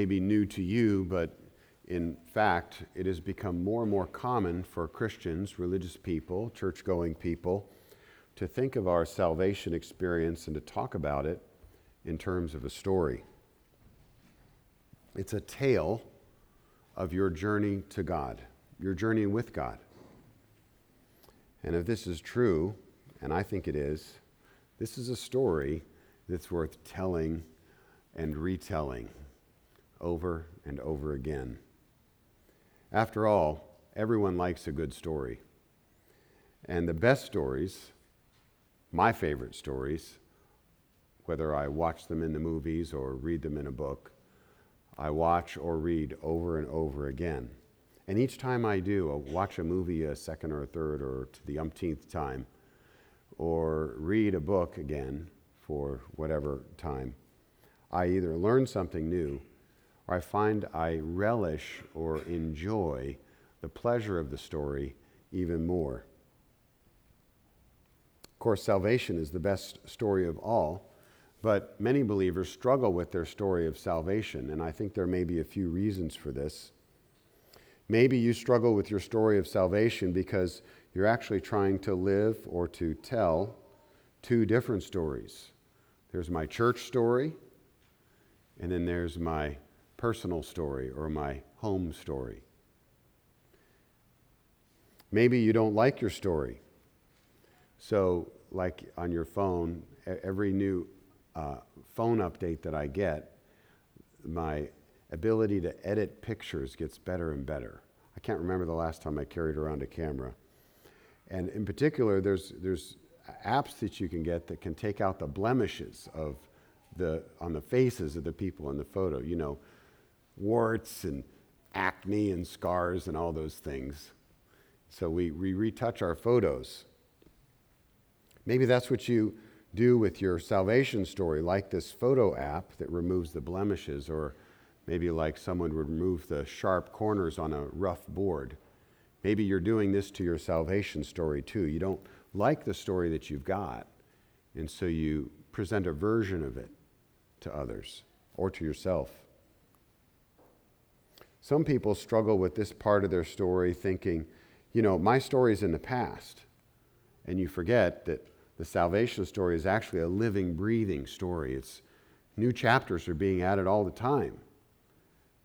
May be new to you, but in fact, it has become more and more common for Christians, religious people, church going people, to think of our salvation experience and to talk about it in terms of a story. It's a tale of your journey to God, your journey with God. And if this is true, and I think it is, this is a story that's worth telling and retelling over and over again. After all, everyone likes a good story. And the best stories, my favorite stories, whether I watch them in the movies or read them in a book, I watch or read over and over again. And each time I do, I'll watch a movie a second or a third or to the umpteenth time, or read a book again for whatever time, I either learn something new or I find I relish or enjoy the pleasure of the story even more. Of course, salvation is the best story of all, but many believers struggle with their story of salvation, and I think there may be a few reasons for this. Maybe you struggle with your story of salvation because you're actually trying to live or to tell two different stories. There's my church story, and then there's my personal story or my home story. Maybe you don't like your story. So, like on your phone, every new uh, phone update that I get, my ability to edit pictures gets better and better. I can't remember the last time I carried around a camera. And in particular, there's, there's apps that you can get that can take out the blemishes of the, on the faces of the people in the photo. You know, warts and acne and scars and all those things. So we, we retouch our photos. Maybe that's what you do with your salvation story, like this photo app that removes the blemishes, or maybe like someone would remove the sharp corners on a rough board. Maybe you're doing this to your salvation story too. You don't like the story that you've got, and so you present a version of it to others or to yourself. Some people struggle with this part of their story thinking, you know, my story is in the past. And you forget that the salvation story is actually a living, breathing story. It's new chapters are being added all the time.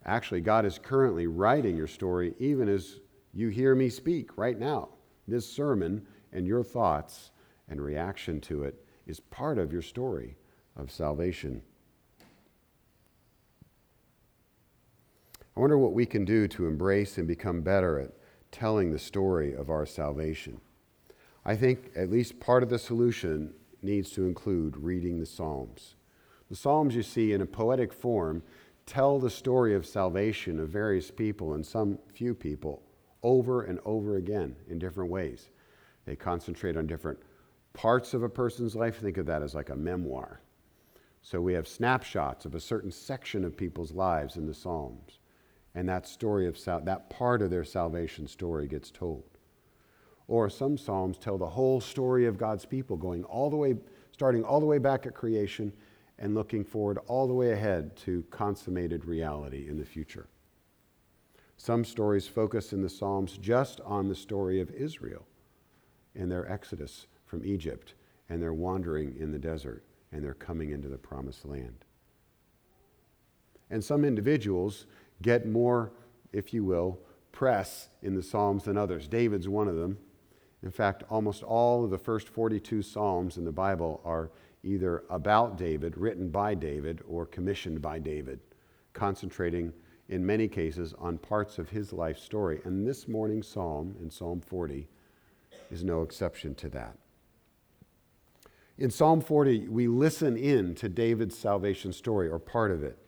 Actually, God is currently writing your story even as you hear me speak right now. This sermon and your thoughts and reaction to it is part of your story of salvation. I wonder what we can do to embrace and become better at telling the story of our salvation. I think at least part of the solution needs to include reading the Psalms. The Psalms, you see, in a poetic form, tell the story of salvation of various people and some few people over and over again in different ways. They concentrate on different parts of a person's life. Think of that as like a memoir. So we have snapshots of a certain section of people's lives in the Psalms and that story of sal- that part of their salvation story gets told. Or some psalms tell the whole story of God's people, going all the way, starting all the way back at creation and looking forward all the way ahead to consummated reality in the future. Some stories focus in the Psalms just on the story of Israel and their exodus from Egypt and their wandering in the desert and their coming into the promised land. And some individuals get more, if you will, press in the Psalms than others. David's one of them. In fact, almost all of the first 42 Psalms in the Bible are either about David, written by David, or commissioned by David, concentrating in many cases on parts of his life story. And this morning's Psalm, in Psalm 40, is no exception to that. In Psalm 40, we listen in to David's salvation story, or part of it.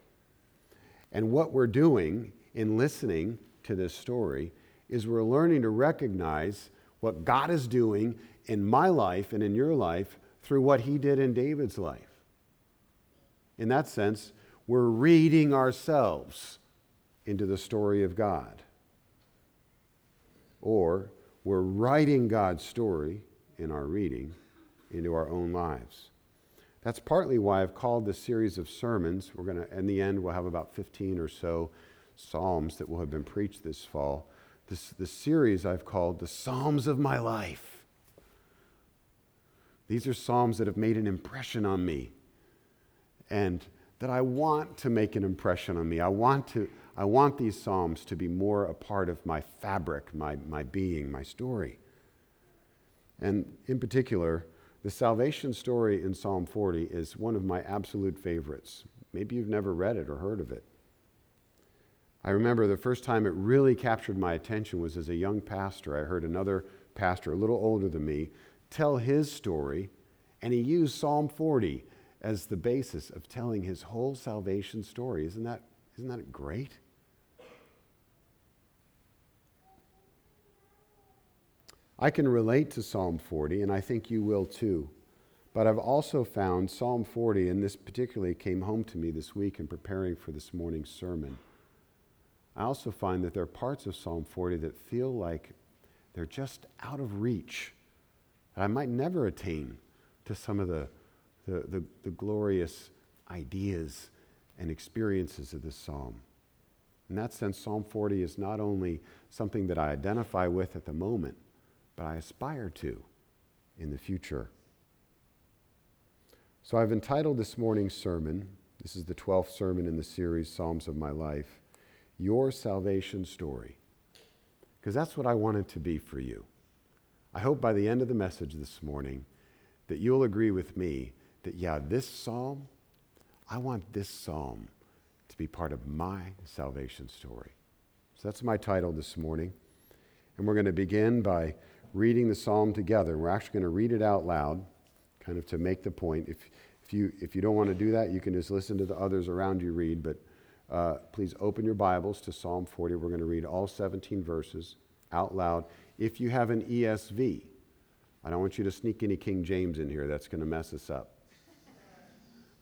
And what we're doing in listening to this story is we're learning to recognize what God is doing in my life and in your life through what he did in David's life. In that sense, we're reading ourselves into the story of God. Or we're writing God's story in our reading into our own lives. That's partly why I've called this series of sermons. We're going to, in the end, we'll have about 15 or so Psalms that will have been preached this fall. This, this series I've called The Psalms of My Life. These are Psalms that have made an impression on me and that I want to make an impression on me. I want, to, I want these Psalms to be more a part of my fabric, my, my being, my story. And in particular, the salvation story in Psalm 40 is one of my absolute favorites. Maybe you've never read it or heard of it. I remember the first time it really captured my attention was as a young pastor. I heard another pastor, a little older than me, tell his story, and he used Psalm 40 as the basis of telling his whole salvation story. Isn't that, isn't that great? I can relate to Psalm 40, and I think you will too. But I've also found Psalm 40, and this particularly came home to me this week in preparing for this morning's sermon. I also find that there are parts of Psalm 40 that feel like they're just out of reach. That I might never attain to some of the, the, the, the glorious ideas and experiences of this psalm. In that sense, Psalm 40 is not only something that I identify with at the moment, but I aspire to in the future. So I've entitled this morning's sermon, this is the 12th sermon in the series, Psalms of My Life, Your Salvation Story. Because that's what I want it to be for you. I hope by the end of the message this morning that you'll agree with me that, yeah, this psalm, I want this psalm to be part of my salvation story. So that's my title this morning. And we're going to begin by reading the psalm together. We're actually going to read it out loud, kind of to make the point. If, if, you, if you don't want to do that, you can just listen to the others around you read. But uh, please open your Bibles to Psalm 40. We're going to read all 17 verses out loud. If you have an ESV, I don't want you to sneak any King James in here, that's going to mess us up.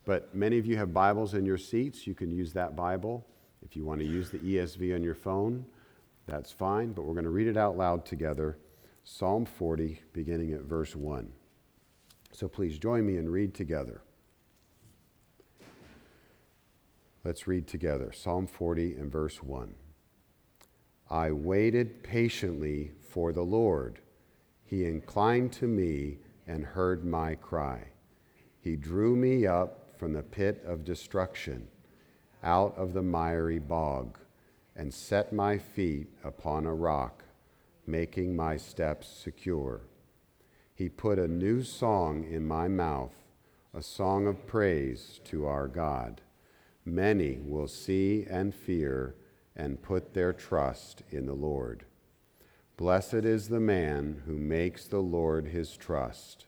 But many of you have Bibles in your seats. You can use that Bible. If you want to use the ESV on your phone, that's fine. But we're going to read it out loud together Psalm 40, beginning at verse 1. So please join me and read together. Let's read together Psalm 40 and verse 1. I waited patiently for the Lord. He inclined to me and heard my cry. He drew me up from the pit of destruction, out of the miry bog, and set my feet upon a rock making my steps secure. He put a new song in my mouth, a song of praise to our God. Many will see and fear and put their trust in the Lord. Blessed is the man who makes the Lord his trust,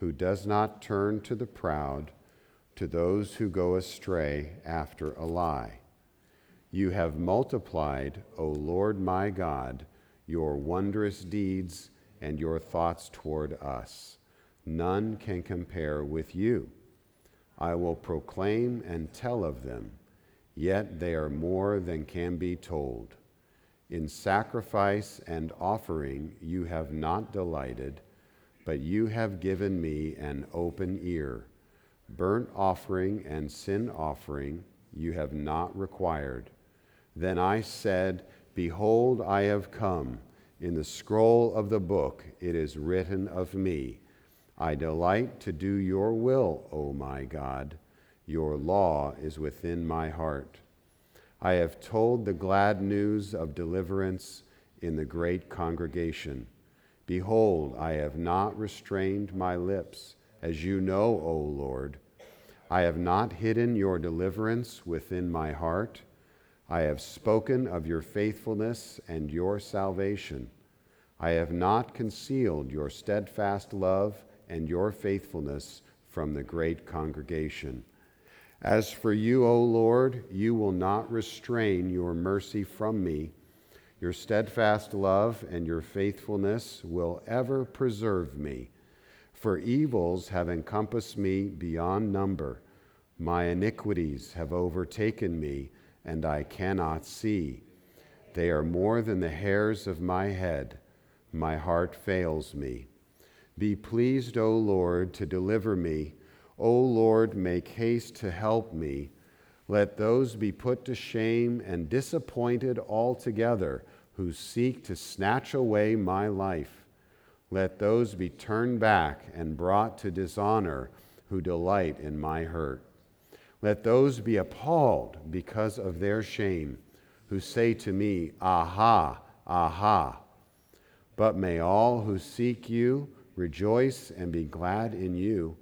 who does not turn to the proud, to those who go astray after a lie. You have multiplied, O Lord my God, your wondrous deeds and your thoughts toward us. None can compare with you. I will proclaim and tell of them, yet they are more than can be told. In sacrifice and offering you have not delighted, but you have given me an open ear. Burnt offering and sin offering you have not required. Then I said, Behold, I have come. In the scroll of the book it is written of me. I delight to do your will, O my God. Your law is within my heart. I have told the glad news of deliverance in the great congregation. Behold, I have not restrained my lips, as you know, O Lord. I have not hidden your deliverance within my heart. I have spoken of your faithfulness and your salvation. I have not concealed your steadfast love and your faithfulness from the great congregation. As for you, O Lord, you will not restrain your mercy from me. Your steadfast love and your faithfulness will ever preserve me. For evils have encompassed me beyond number. My iniquities have overtaken me and I cannot see. They are more than the hairs of my head. My heart fails me. Be pleased, O Lord, to deliver me. O Lord, make haste to help me. Let those be put to shame and disappointed altogether who seek to snatch away my life. Let those be turned back and brought to dishonor who delight in my hurt. Let those be appalled because of their shame who say to me, Aha, aha. But may all who seek you rejoice and be glad in you.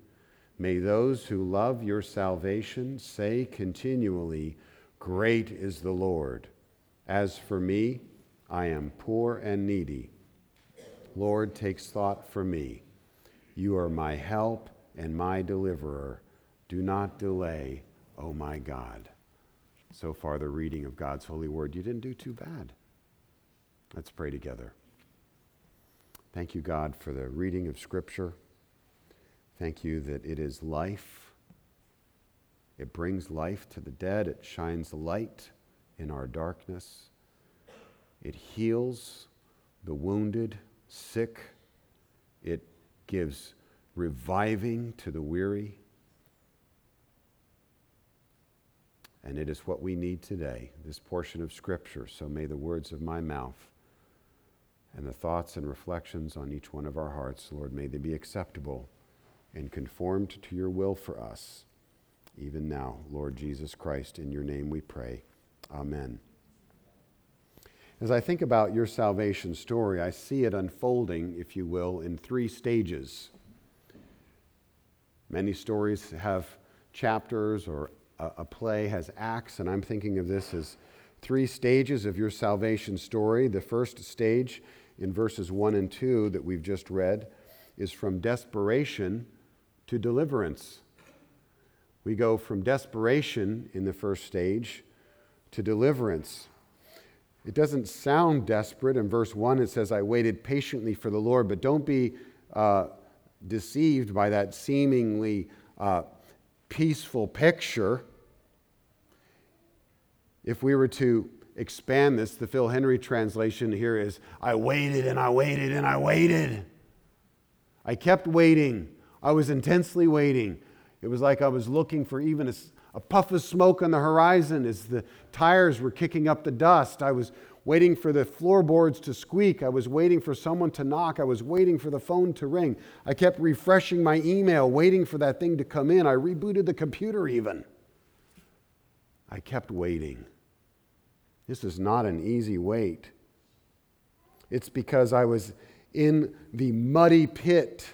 May those who love your salvation say continually, Great is the Lord. As for me, I am poor and needy. Lord takes thought for me. You are my help and my deliverer. Do not delay, oh my God. So far, the reading of God's holy word. You didn't do too bad. Let's pray together. Thank you, God, for the reading of Scripture. Thank you that it is life. It brings life to the dead. It shines light in our darkness. It heals the wounded, sick. It gives reviving to the weary. And it is what we need today, this portion of Scripture. So may the words of my mouth and the thoughts and reflections on each one of our hearts, Lord, may they be acceptable and conformed to your will for us. Even now, Lord Jesus Christ, in your name we pray. Amen. As I think about your salvation story, I see it unfolding, if you will, in three stages. Many stories have chapters, or a, play has acts, and I'm thinking of this as three stages of your salvation story. The first stage, in verses 1 and 2 that we've just read, is from desperation to deliverance. We go from desperation in the first stage to deliverance. It doesn't sound desperate. In verse 1, it says, I waited patiently for the Lord, but don't be uh, deceived by that seemingly uh, peaceful picture. If we were to expand this, the Phil Henry translation here is I waited and I waited and I waited. I kept waiting. I was intensely waiting. It was like I was looking for even a, a puff of smoke on the horizon as the tires were kicking up the dust. I was waiting for the floorboards to squeak. I was waiting for someone to knock. I was waiting for the phone to ring. I kept refreshing my email, waiting for that thing to come in. I rebooted the computer even. I kept waiting. This is not an easy wait. It's because I was in the muddy pit,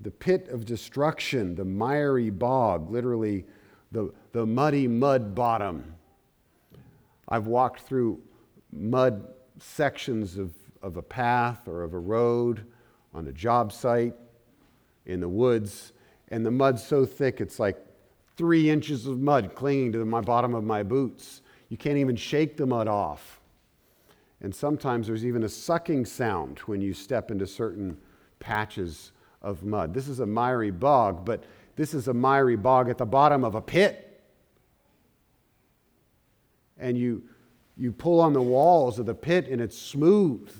the pit of destruction, the miry bog, literally the, the muddy mud bottom. I've walked through mud sections of, of a path or of a road on a job site in the woods, and the mud's so thick it's like three inches of mud clinging to my bottom of my boots. You can't even shake the mud off. And sometimes there's even a sucking sound when you step into certain patches of mud. This is a miry bog, but this is a miry bog at the bottom of a pit. And you, you pull on the walls of the pit and it's smooth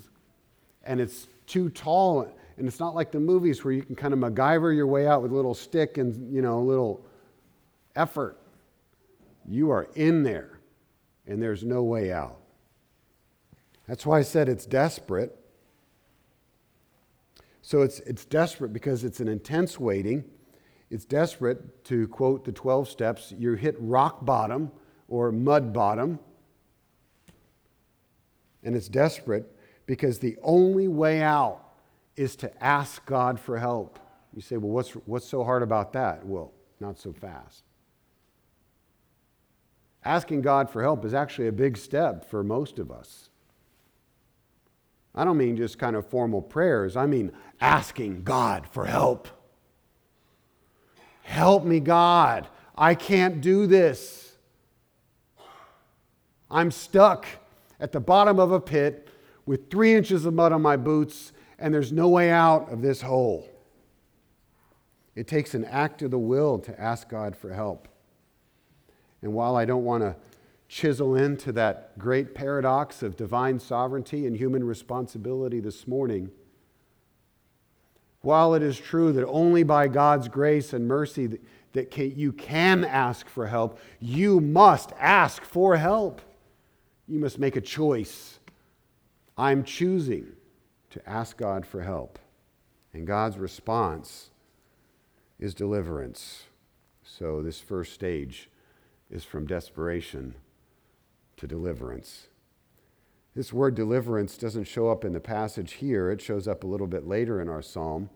and it's too tall. And it's not like the movies where you can kind of MacGyver your way out with a little stick and, you know, a little effort. You are in there and there's no way out. That's why I said it's desperate. So it's, it's desperate because it's an intense waiting. It's desperate to quote the 12 steps you hit rock bottom or mud bottom. And it's desperate because the only way out is to ask God for help. You say, well, what's, what's so hard about that? Well, not so fast. Asking God for help is actually a big step for most of us. I don't mean just kind of formal prayers, I mean asking God for help. Help me, God. I can't do this. I'm stuck at the bottom of a pit with three inches of mud on my boots, and there's no way out of this hole. It takes an act of the will to ask God for help. And while I don't want to chisel into that great paradox of divine sovereignty and human responsibility this morning, while it is true that only by God's grace and mercy that, that can, you can ask for help, you must ask for help. You must make a choice. I'm choosing to ask God for help. And God's response is deliverance. So, this first stage is from desperation to deliverance. This word deliverance doesn't show up in the passage here, it shows up a little bit later in our psalm.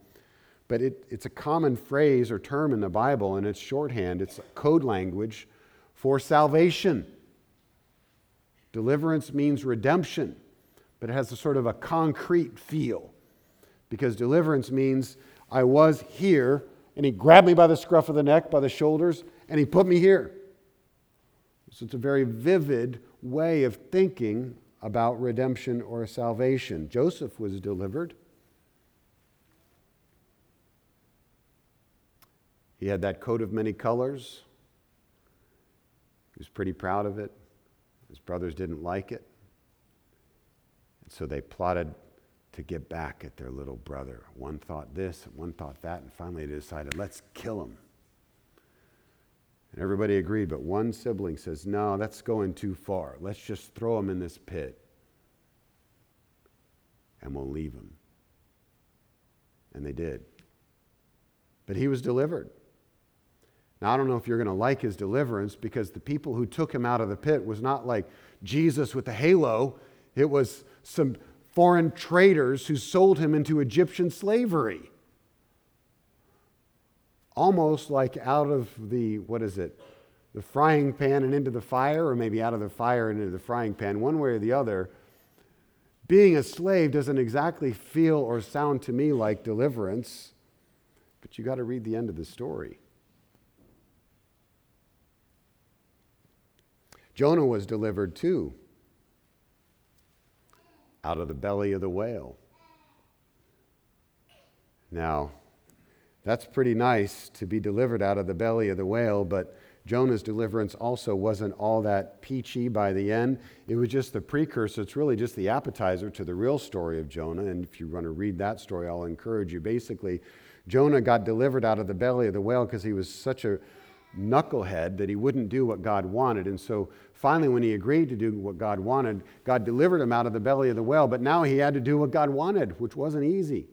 But it, it's a common phrase or term in the Bible, and it's shorthand, it's code language for salvation. Deliverance means redemption, but it has a sort of a concrete feel because deliverance means I was here, and he grabbed me by the scruff of the neck, by the shoulders, and he put me here. So it's a very vivid way of thinking about redemption or salvation. Joseph was delivered. He had that coat of many colors. He was pretty proud of it. His brothers didn't like it. And so they plotted to get back at their little brother. One thought this, one thought that, and finally they decided, let's kill him. And everybody agreed, but one sibling says, no, that's going too far. Let's just throw him in this pit and we'll leave him. And they did. But he was delivered. Now, I don't know if you're going to like his deliverance because the people who took him out of the pit was not like Jesus with the halo. It was some foreign traders who sold him into Egyptian slavery. Almost like out of the, what is it, the frying pan and into the fire, or maybe out of the fire and into the frying pan, one way or the other. Being a slave doesn't exactly feel or sound to me like deliverance, but you got to read the end of the story. Jonah was delivered too out of the belly of the whale. Now, that's pretty nice to be delivered out of the belly of the whale, but Jonah's deliverance also wasn't all that peachy by the end. It was just the precursor. It's really just the appetizer to the real story of Jonah. And if you want to read that story, I'll encourage you. Basically, Jonah got delivered out of the belly of the whale because he was such a knucklehead that he wouldn't do what God wanted. And so finally, when he agreed to do what God wanted, God delivered him out of the belly of the whale. But now he had to do what God wanted, which wasn't easy.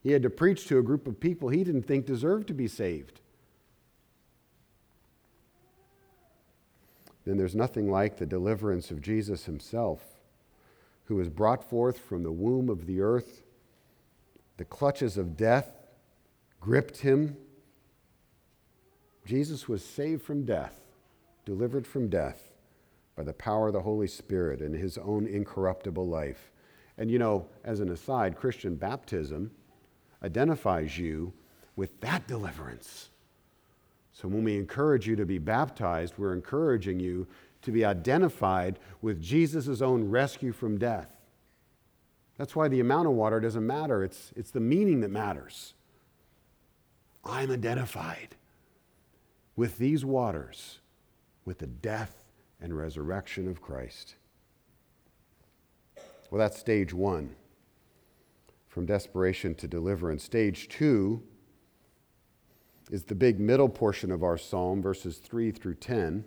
He had to preach to a group of people he didn't think deserved to be saved. Then there's nothing like the deliverance of Jesus himself, who was brought forth from the womb of the earth. The clutches of death gripped him Jesus was saved from death, delivered from death by the power of the Holy Spirit in his own incorruptible life. And you know, as an aside, Christian baptism identifies you with that deliverance. So when we encourage you to be baptized, we're encouraging you to be identified with Jesus' own rescue from death. That's why the amount of water doesn't matter, it's, it's the meaning that matters. I'm identified with these waters with the death and resurrection of Christ. Well, that's stage one from desperation to deliverance. Stage two is the big middle portion of our psalm, verses 3 through 10.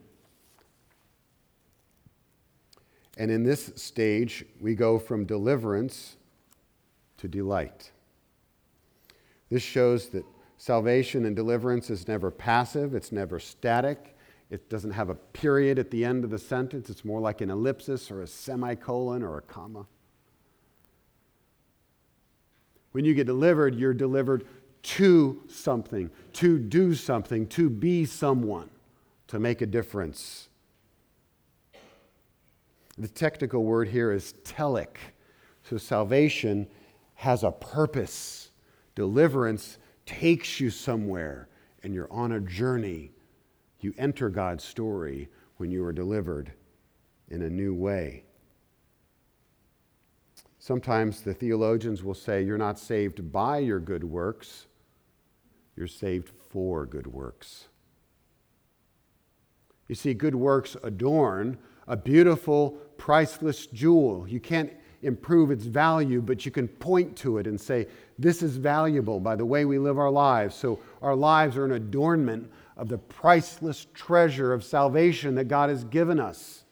And in this stage, we go from deliverance to delight. This shows that Salvation and deliverance is never passive, it's never static. It doesn't have a period at the end of the sentence. It's more like an ellipsis or a semicolon or a comma. When you get delivered, you're delivered to something, to do something, to be someone, to make a difference. The technical word here is telic. So salvation has a purpose. Deliverance takes you somewhere and you're on a journey. You enter God's story when you are delivered in a new way. Sometimes the theologians will say you're not saved by your good works, you're saved for good works. You see, good works adorn a beautiful, priceless jewel. You can't improve its value, but you can point to it and say, This is valuable by the way we live our lives. So our lives are an adornment of the priceless treasure of salvation that God has given us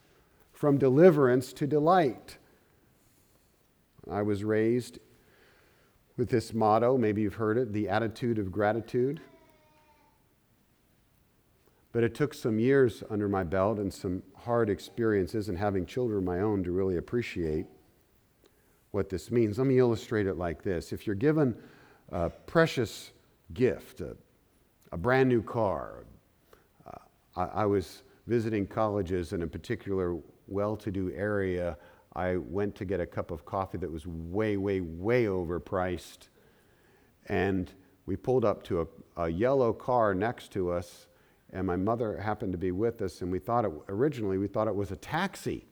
from deliverance to delight. I was raised with this motto, maybe you've heard it the attitude of gratitude. But it took some years under my belt and some hard experiences and having children of my own to really appreciate what this means. Let me illustrate it like this. If you're given a precious gift, a, a brand new car, uh, I, I was visiting colleges in a particular well to do area. I went to get a cup of coffee that was way, way, way overpriced. And we pulled up to a, a yellow car next to us and my mother happened to be with us, and we thought it, originally we thought it was a taxi.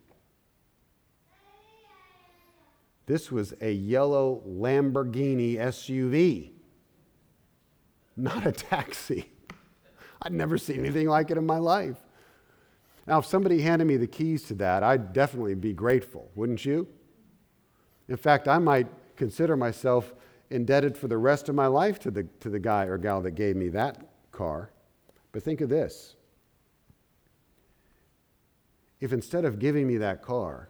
This was a yellow Lamborghini SUV, not a taxi. I'd never seen anything like it in my life. Now, if somebody handed me the keys to that, I'd definitely be grateful, wouldn't you? In fact, I might consider myself indebted for the rest of my life to the, to the guy or gal that gave me that car. But think of this if instead of giving me that car,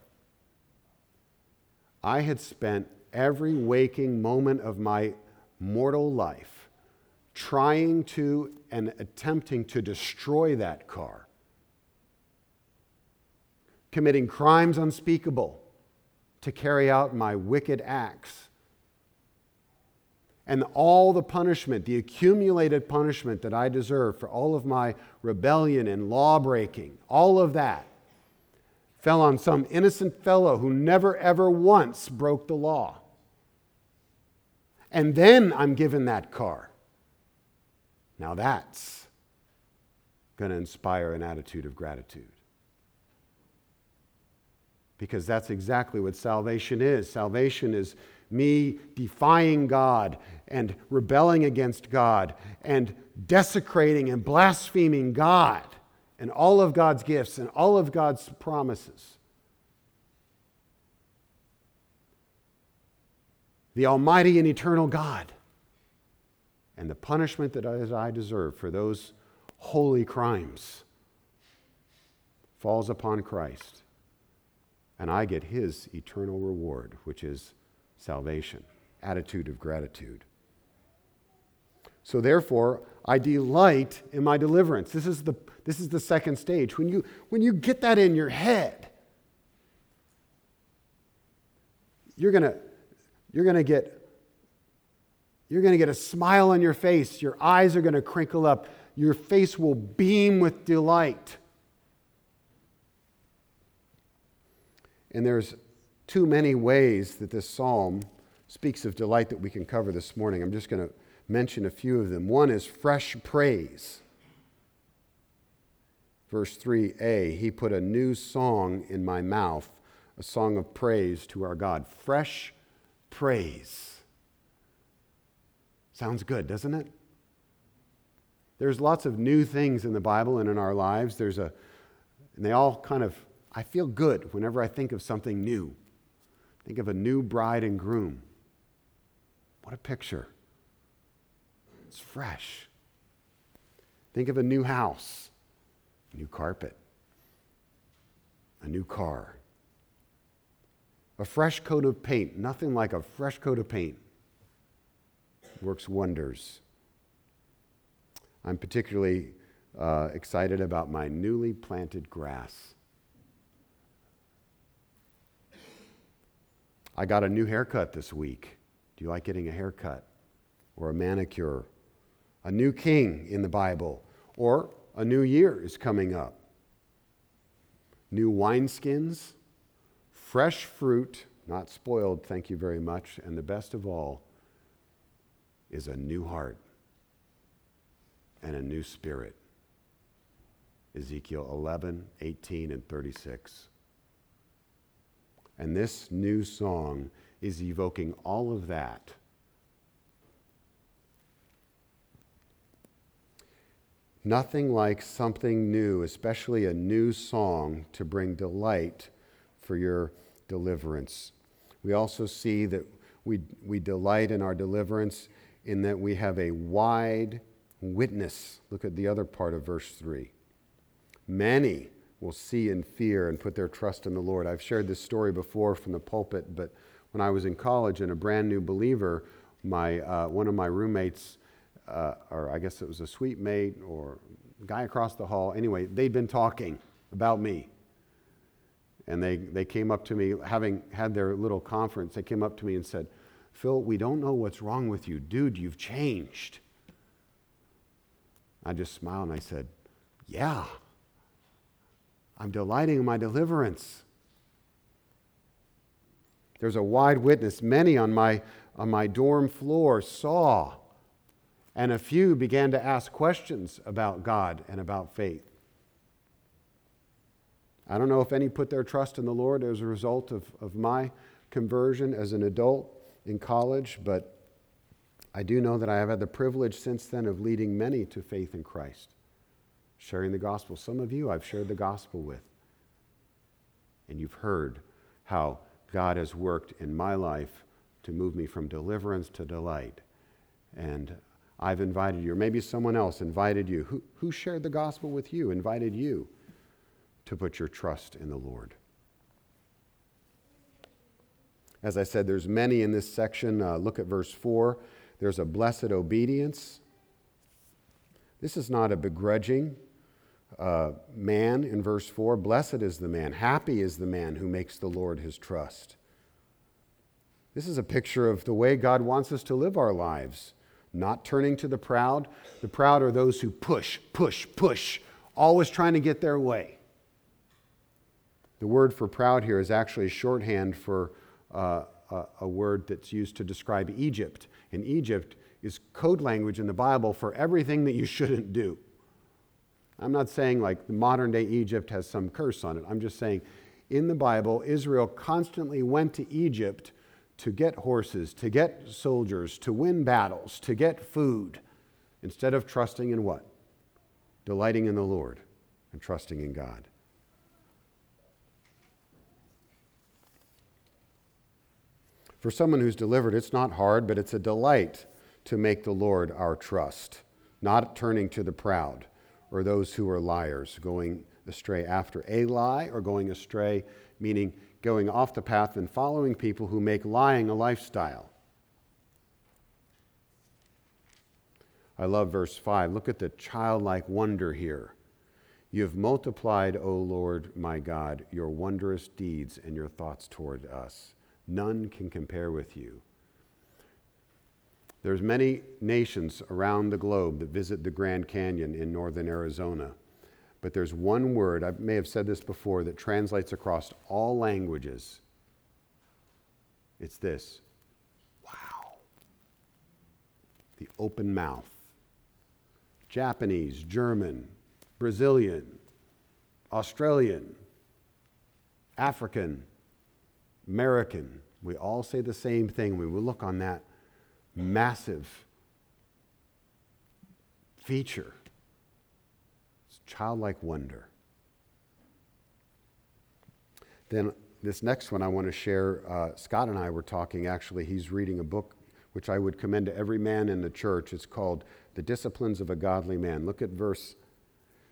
I had spent every waking moment of my mortal life trying to and attempting to destroy that car, committing crimes unspeakable to carry out my wicked acts and all the punishment, the accumulated punishment that I deserve for all of my rebellion and law breaking, all of that fell on some innocent fellow who never ever once broke the law. And then I'm given that car. Now that's going to inspire an attitude of gratitude. Because that's exactly what salvation is. Salvation is me defying God and rebelling against God and desecrating and blaspheming God and all of God's gifts and all of God's promises. The Almighty and eternal God. And the punishment that I deserve for those holy crimes falls upon Christ. And I get his eternal reward, which is salvation, attitude of gratitude. So therefore, I delight in my deliverance. This is the, this is the second stage. When you, when you get that in your head, you're going to you're going to get you're going to get a smile on your face. Your eyes are going to crinkle up. Your face will beam with delight. And there's too many ways that this psalm speaks of delight that we can cover this morning. I'm just going to mention a few of them. One is fresh praise. Verse 3a, he put a new song in my mouth, a song of praise to our God. Fresh praise. Sounds good, doesn't it? There's lots of new things in the Bible and in our lives. There's a, and they all kind of, I feel good whenever I think of something new. Think of a new bride and groom. What a picture. It's fresh. Think of a new house, new carpet, a new car, a fresh coat of paint. Nothing like a fresh coat of paint works wonders. I'm particularly uh, excited about my newly planted grass. I got a new haircut this week. Do you like getting a haircut or a manicure? A new king in the Bible, or a new year is coming up. New wineskins, fresh fruit, not spoiled, thank you very much, and the best of all is a new heart and a new spirit. Ezekiel 11, 18, and 36. And this new song is evoking all of that. Nothing like something new, especially a new song, to bring delight for your deliverance. We also see that we, we delight in our deliverance in that we have a wide witness. Look at the other part of verse 3. Many will see and fear and put their trust in the Lord. I've shared this story before from the pulpit, but when I was in college and a brand new believer, my, uh, one of my roommates, uh, or I guess it was a suite mate or guy across the hall, anyway, they'd been talking about me. And they, they came up to me, having had their little conference, they came up to me and said, Phil, we don't know what's wrong with you. Dude, you've changed. I just smiled and I said, Yeah, I'm delighting in my deliverance. There's a wide witness. Many on my, on my dorm floor saw, and a few began to ask questions about God and about faith. I don't know if any put their trust in the Lord as a result of, of my conversion as an adult in college, but I do know that I have had the privilege since then of leading many to faith in Christ, sharing the gospel. Some of you I've shared the gospel with, and you've heard how God has worked in my life to move me from deliverance to delight. And I've invited you, or maybe someone else invited you. Who, who shared the gospel with you, invited you to put your trust in the Lord? As I said, there's many in this section. Uh, look at verse 4. There's a blessed obedience. This is not a begrudging uh, man in verse 4. Blessed is the man, happy is the man who makes the Lord his trust. This is a picture of the way God wants us to live our lives, not turning to the proud. The proud are those who push, push, push, always trying to get their way. The word for proud here is actually shorthand for uh, a, a word that's used to describe Egypt. And Egypt is code language in the Bible for everything that you shouldn't do. I'm not saying like modern day Egypt has some curse on it. I'm just saying in the Bible, Israel constantly went to Egypt to get horses, to get soldiers, to win battles, to get food, instead of trusting in what? Delighting in the Lord and trusting in God. For someone who's delivered, it's not hard, but it's a delight to make the Lord our trust, not turning to the proud or those who are liars, going astray after a lie or going astray, meaning going off the path and following people who make lying a lifestyle. I love verse 5. Look at the childlike wonder here. You have multiplied, O Lord my God, your wondrous deeds and your thoughts toward us. None can compare with you. There's many nations around the globe that visit the Grand Canyon in northern Arizona. But there's one word, I may have said this before, that translates across all languages. It's this wow. The open mouth. Japanese, German, Brazilian, Australian, African, American, we all say the same thing we look on that massive feature. It's childlike wonder. Then, this next one I want to share, uh, Scott and I were talking actually. He's reading a book which I would commend to every man in the church. It's called The Disciplines of a Godly Man. Look at verse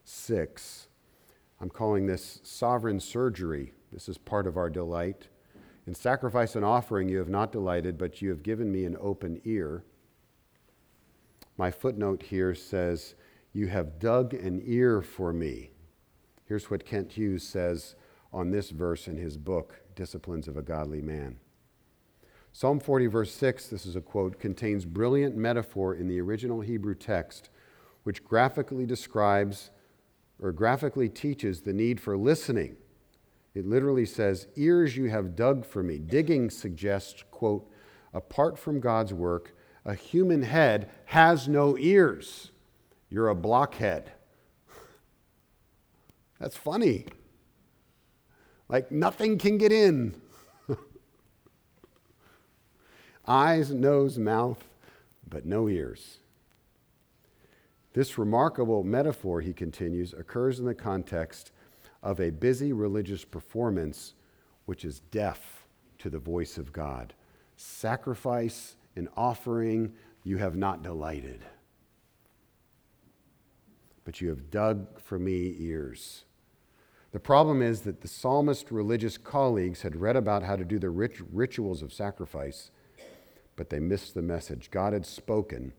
6. I'm calling this sovereign surgery. This is part of our delight. In sacrifice and offering you have not delighted, but you have given me an open ear. My footnote here says, You have dug an ear for me. Here's what Kent Hughes says on this verse in his book, Disciplines of a Godly Man. Psalm 40, verse 6, this is a quote, contains brilliant metaphor in the original Hebrew text, which graphically describes or graphically teaches the need for listening it literally says, Ears you have dug for me. Digging suggests, quote, apart from God's work, a human head has no ears. You're a blockhead. That's funny. Like nothing can get in. Eyes, nose, mouth, but no ears. This remarkable metaphor, he continues, occurs in the context of a busy religious performance which is deaf to the voice of God. Sacrifice and offering you have not delighted, but you have dug for me ears. The problem is that the psalmist's religious colleagues had read about how to do the rit- rituals of sacrifice, but they missed the message. God had spoken,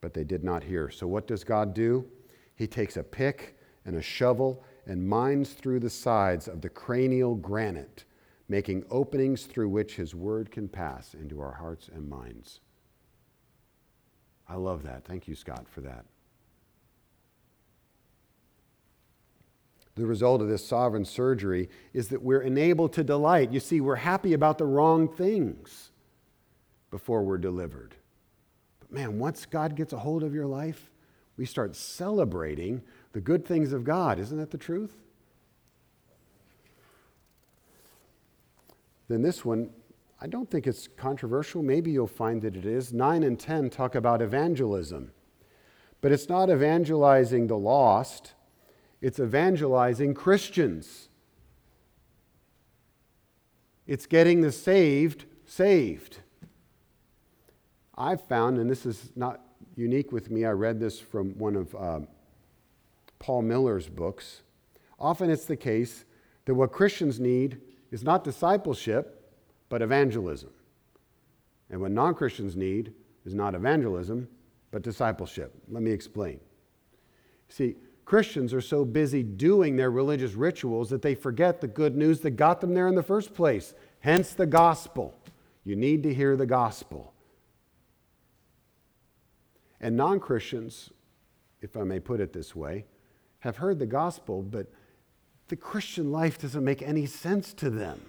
but they did not hear. So, what does God do? He takes a pick and a shovel and mines through the sides of the cranial granite, making openings through which his word can pass into our hearts and minds. I love that. Thank you, Scott, for that. The result of this sovereign surgery is that we're enabled to delight. You see, we're happy about the wrong things before we're delivered. But man, once God gets a hold of your life, we start celebrating the good things of God. Isn't that the truth? Then this one, I don't think it's controversial. Maybe you'll find that it is. 9 and 10 talk about evangelism. But it's not evangelizing the lost it's evangelizing Christians. It's getting the saved saved. I've found, and this is not unique with me, I read this from one of um, Paul Miller's books. Often it's the case that what Christians need is not discipleship, but evangelism. And what non Christians need is not evangelism, but discipleship. Let me explain. See, Christians are so busy doing their religious rituals that they forget the good news that got them there in the first place. Hence the gospel. You need to hear the gospel. And non Christians, if I may put it this way, have heard the gospel, but the Christian life doesn't make any sense to them.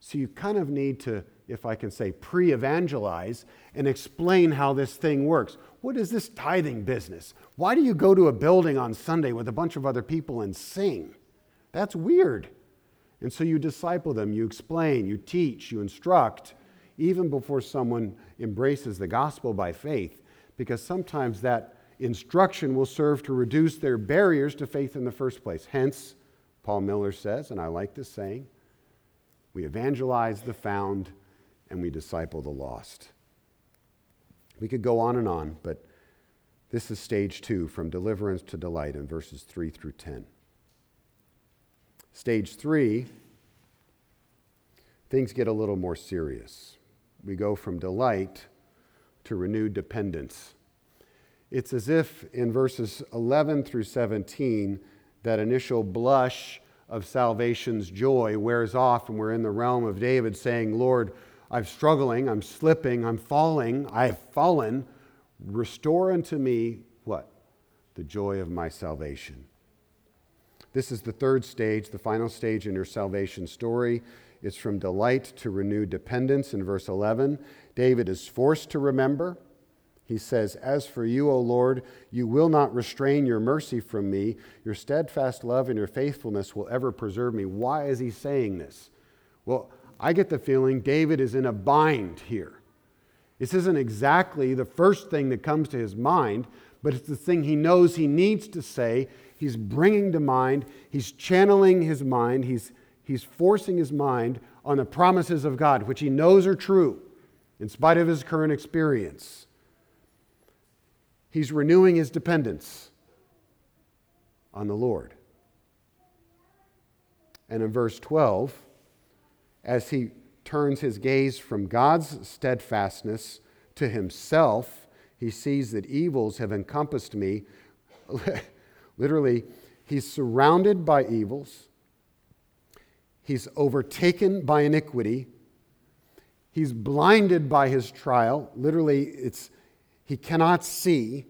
So you kind of need to, if I can say, pre evangelize and explain how this thing works. What is this tithing business? Why do you go to a building on Sunday with a bunch of other people and sing? That's weird. And so you disciple them, you explain, you teach, you instruct, even before someone embraces the gospel by faith, because sometimes that instruction will serve to reduce their barriers to faith in the first place. Hence, Paul Miller says, and I like this saying, we evangelize the found, and we disciple the lost. We could go on and on, but this is stage two from deliverance to delight in verses 3 through 10. Stage three, things get a little more serious. We go from delight to renewed dependence. It's as if in verses 11 through 17, that initial blush of salvation's joy wears off, and we're in the realm of David saying, Lord, I'm struggling, I'm slipping, I'm falling, I've fallen. Restore unto me what? The joy of my salvation. This is the third stage, the final stage in your salvation story. It's from delight to renewed dependence in verse 11. David is forced to remember. He says, As for you, O Lord, you will not restrain your mercy from me. Your steadfast love and your faithfulness will ever preserve me. Why is he saying this? Well, I get the feeling David is in a bind here. This isn't exactly the first thing that comes to his mind, but it's the thing he knows he needs to say. He's bringing to mind, he's channeling his mind, he's, he's forcing his mind on the promises of God, which he knows are true in spite of his current experience he's renewing his dependence on the Lord. And in verse 12, as he turns his gaze from God's steadfastness to himself, he sees that evils have encompassed me. Literally, he's surrounded by evils, he's overtaken by iniquity, he's blinded by his trial. Literally, it's he cannot see,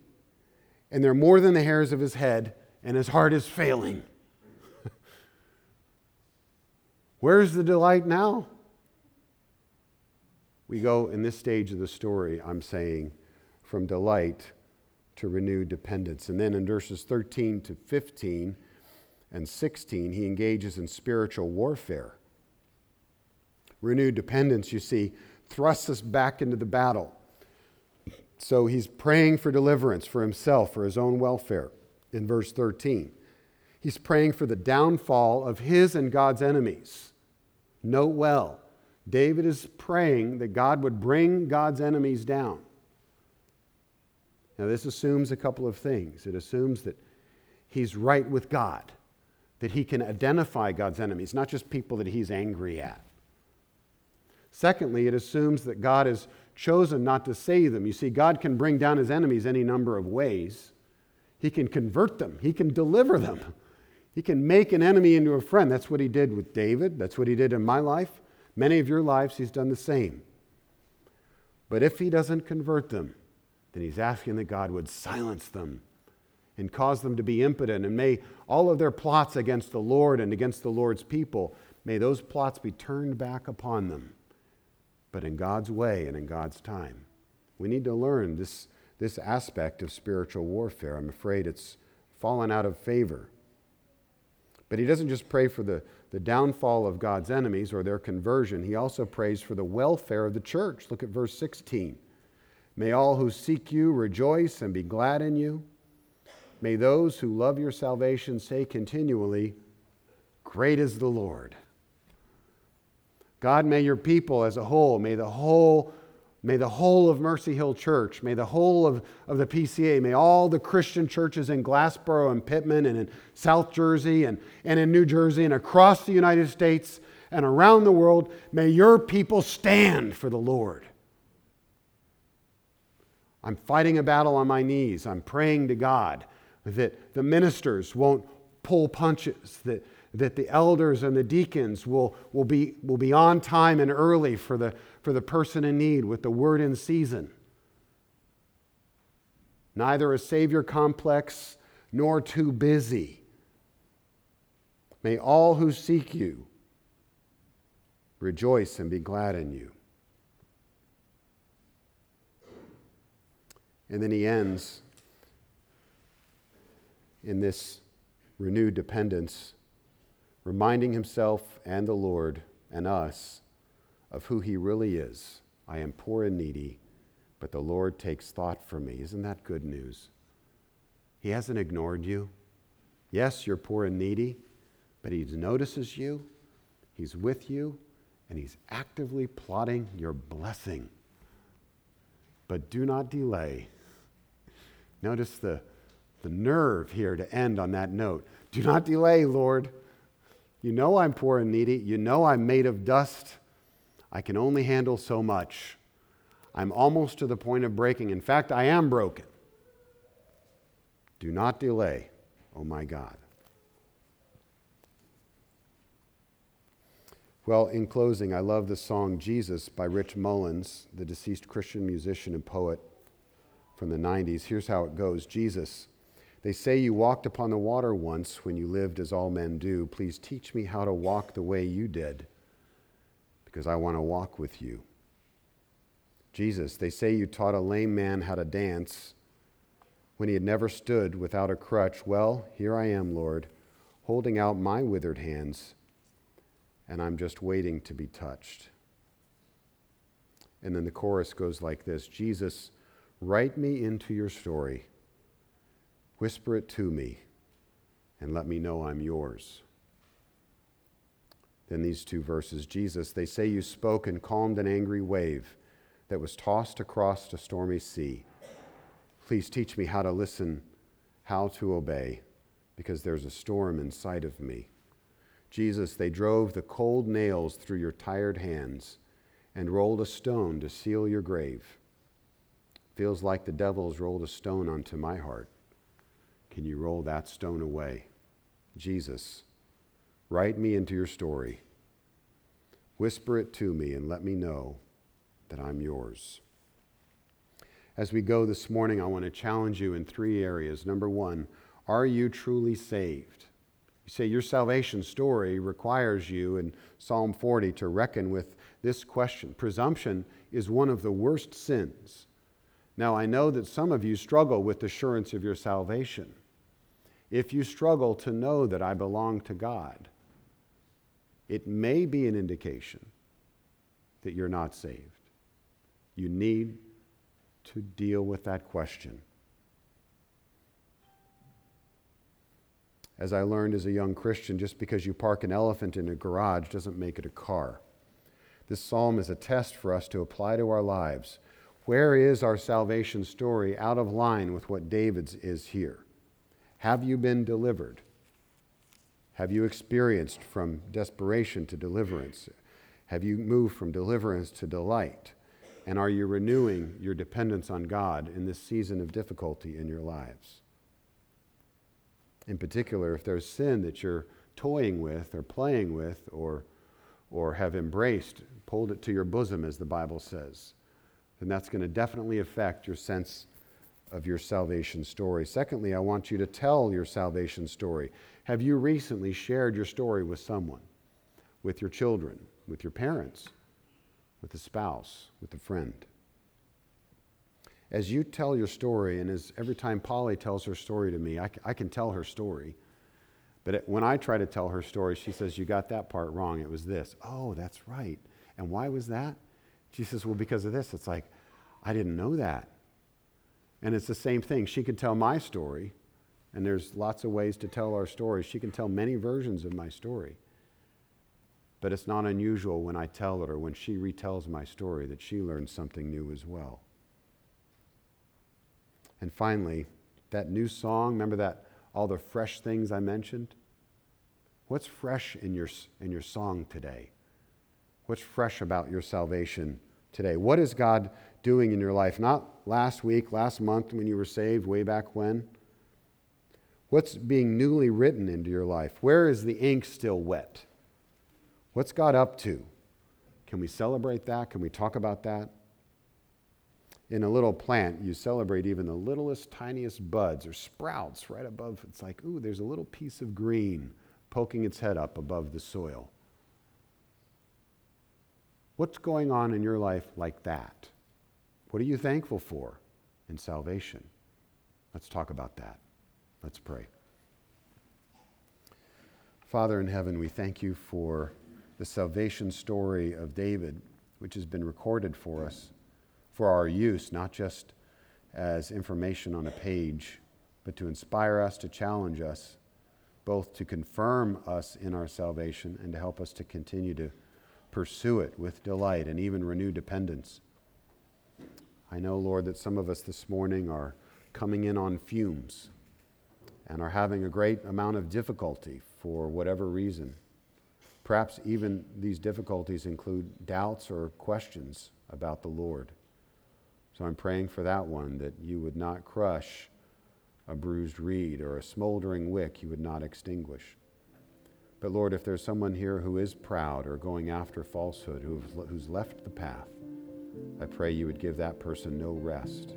and they're more than the hairs of his head, and his heart is failing. Where's the delight now? We go in this stage of the story, I'm saying, from delight to renewed dependence. And then in verses 13 to 15 and 16, he engages in spiritual warfare. Renewed dependence, you see, thrusts us back into the battle. So he's praying for deliverance for himself, for his own welfare in verse 13. He's praying for the downfall of his and God's enemies. Note well, David is praying that God would bring God's enemies down. Now, this assumes a couple of things. It assumes that he's right with God, that he can identify God's enemies, not just people that he's angry at. Secondly, it assumes that God has chosen not to save them. You see, God can bring down his enemies any number of ways. He can convert them, he can deliver them, he can make an enemy into a friend. That's what he did with David, that's what he did in my life. Many of your lives, he's done the same. But if he doesn't convert them, then he's asking that God would silence them and cause them to be impotent. And may all of their plots against the Lord and against the Lord's people, may those plots be turned back upon them, but in God's way and in God's time. We need to learn this, this aspect of spiritual warfare. I'm afraid it's fallen out of favor. But he doesn't just pray for the, the downfall of God's enemies or their conversion, he also prays for the welfare of the church. Look at verse 16. May all who seek you rejoice and be glad in you. May those who love your salvation say continually, Great is the Lord. God, may your people as a whole, may the whole, may the whole of Mercy Hill Church, may the whole of, of the PCA, may all the Christian churches in Glassboro and Pitman and in South Jersey and, and in New Jersey and across the United States and around the world, may your people stand for the Lord. I'm fighting a battle on my knees. I'm praying to God that the ministers won't pull punches, that, that the elders and the deacons will, will, be, will be on time and early for the, for the person in need with the word in season. Neither a Savior complex nor too busy. May all who seek you rejoice and be glad in you. And then he ends in this renewed dependence, reminding himself and the Lord and us of who he really is. I am poor and needy, but the Lord takes thought for me. Isn't that good news? He hasn't ignored you. Yes, you're poor and needy, but he notices you, he's with you, and he's actively plotting your blessing. But do not delay Notice the, the nerve here to end on that note. Do not delay, Lord. You know I'm poor and needy. You know I'm made of dust. I can only handle so much. I'm almost to the point of breaking. In fact, I am broken. Do not delay, oh my God. Well, in closing, I love the song Jesus by Rich Mullins, the deceased Christian musician and poet from the 90s. Here's how it goes Jesus, they say you walked upon the water once when you lived as all men do. Please teach me how to walk the way you did, because I want to walk with you. Jesus, they say you taught a lame man how to dance when he had never stood without a crutch. Well, here I am, Lord, holding out my withered hands, and I'm just waiting to be touched. And then the chorus goes like this Jesus, Write me into your story, whisper it to me, and let me know I'm yours. Then these two verses Jesus, they say you spoke and calmed an angry wave that was tossed across a stormy sea. Please teach me how to listen, how to obey, because there's a storm inside of me. Jesus, they drove the cold nails through your tired hands and rolled a stone to seal your grave. Feels like the devil's rolled a stone onto my heart. Can you roll that stone away? Jesus, write me into your story. Whisper it to me and let me know that I'm yours. As we go this morning, I want to challenge you in three areas. Number one, are you truly saved? You say your salvation story requires you in Psalm 40 to reckon with this question. Presumption is one of the worst sins now, I know that some of you struggle with assurance of your salvation. If you struggle to know that I belong to God, it may be an indication that you're not saved. You need to deal with that question. As I learned as a young Christian, just because you park an elephant in a garage doesn't make it a car. This psalm is a test for us to apply to our lives. Where is our salvation story out of line with what David's is here? Have you been delivered? Have you experienced from desperation to deliverance? Have you moved from deliverance to delight? And are you renewing your dependence on God in this season of difficulty in your lives? In particular, if there's sin that you're toying with or playing with or, or have embraced, pulled it to your bosom, as the Bible says, then that's going to definitely affect your sense of your salvation story. Secondly, I want you to tell your salvation story. Have you recently shared your story with someone, with your children, with your parents, with a spouse, with a friend? As you tell your story, and as every time Polly tells her story to me, I, can tell her story. But it, when I try to tell her story, she says, You got that part wrong. It was this. Oh, that's right. And why was that? She says, Well, because of this. It's like, I didn't know that. And it's the same thing. She could tell my story, and there's lots of ways to tell our story. She can tell many versions of my story. But it's not unusual when I tell it or when she retells my story that she learns something new as well. And finally, that new song, remember that all the fresh things I mentioned? What's fresh in your, in your song today? What's fresh about your salvation today? What is God doing in your life? Not last week, last month when you were saved, way back when. What's being newly written into your life? Where is the ink still wet? What's God up to? Can we celebrate that? Can we talk about that? In a little plant, you celebrate even the littlest, tiniest buds or sprouts right above. It's like, ooh, there's a little piece of green poking its head up above the soil. What's going on in your life like that? What are you thankful for in salvation? Let's talk about that. Let's pray. Father in heaven, we thank you for the salvation story of David, which has been recorded for us for our use, not just as information on a page, but to inspire us, to challenge us, both to confirm us in our salvation and to help us to continue to pursue it with delight and even renew dependence. I know, Lord, that some of us this morning are coming in on fumes and are having a great amount of difficulty for whatever reason. Perhaps even these difficulties include doubts or questions about the Lord. So I'm praying for that one that you would not crush a bruised reed or a smoldering wick you would not extinguish. But Lord, if there's someone here who is proud or going after falsehood, who's left the path, I pray you would give that person no rest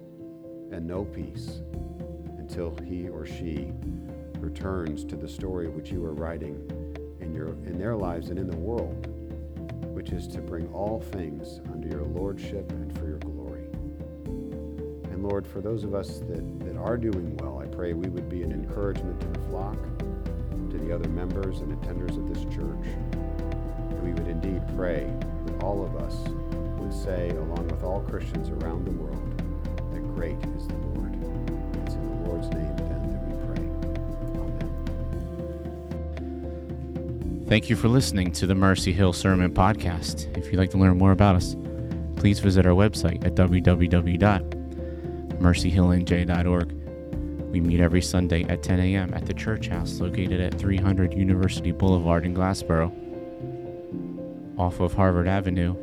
and no peace until he or she returns to the story which you are writing in, your, in their lives and in the world, which is to bring all things under your lordship and for your glory. And Lord, for those of us that, that are doing well, I pray we would be an encouragement to the flock to the other members and attenders of this church. And we would indeed pray that all of us say, along with all Christians around the world, that great is the Lord. It's in the Lord's name then that we pray. Amen. Thank you for listening to the Mercy Hill Sermon Podcast. If you'd like to learn more about us, please visit our website at www.mercyhillnj.org. We meet every Sunday at 10 a.m. at the church house located at 300 University Boulevard in Glassboro, off of Harvard Avenue,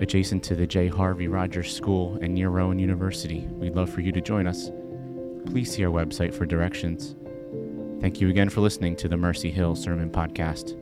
adjacent to the J. Harvey Rodgers School and near Rowan University. We'd love for you to join us. Please see our website for directions. Thank you again for listening to the Mercy Hill Sermon Podcast.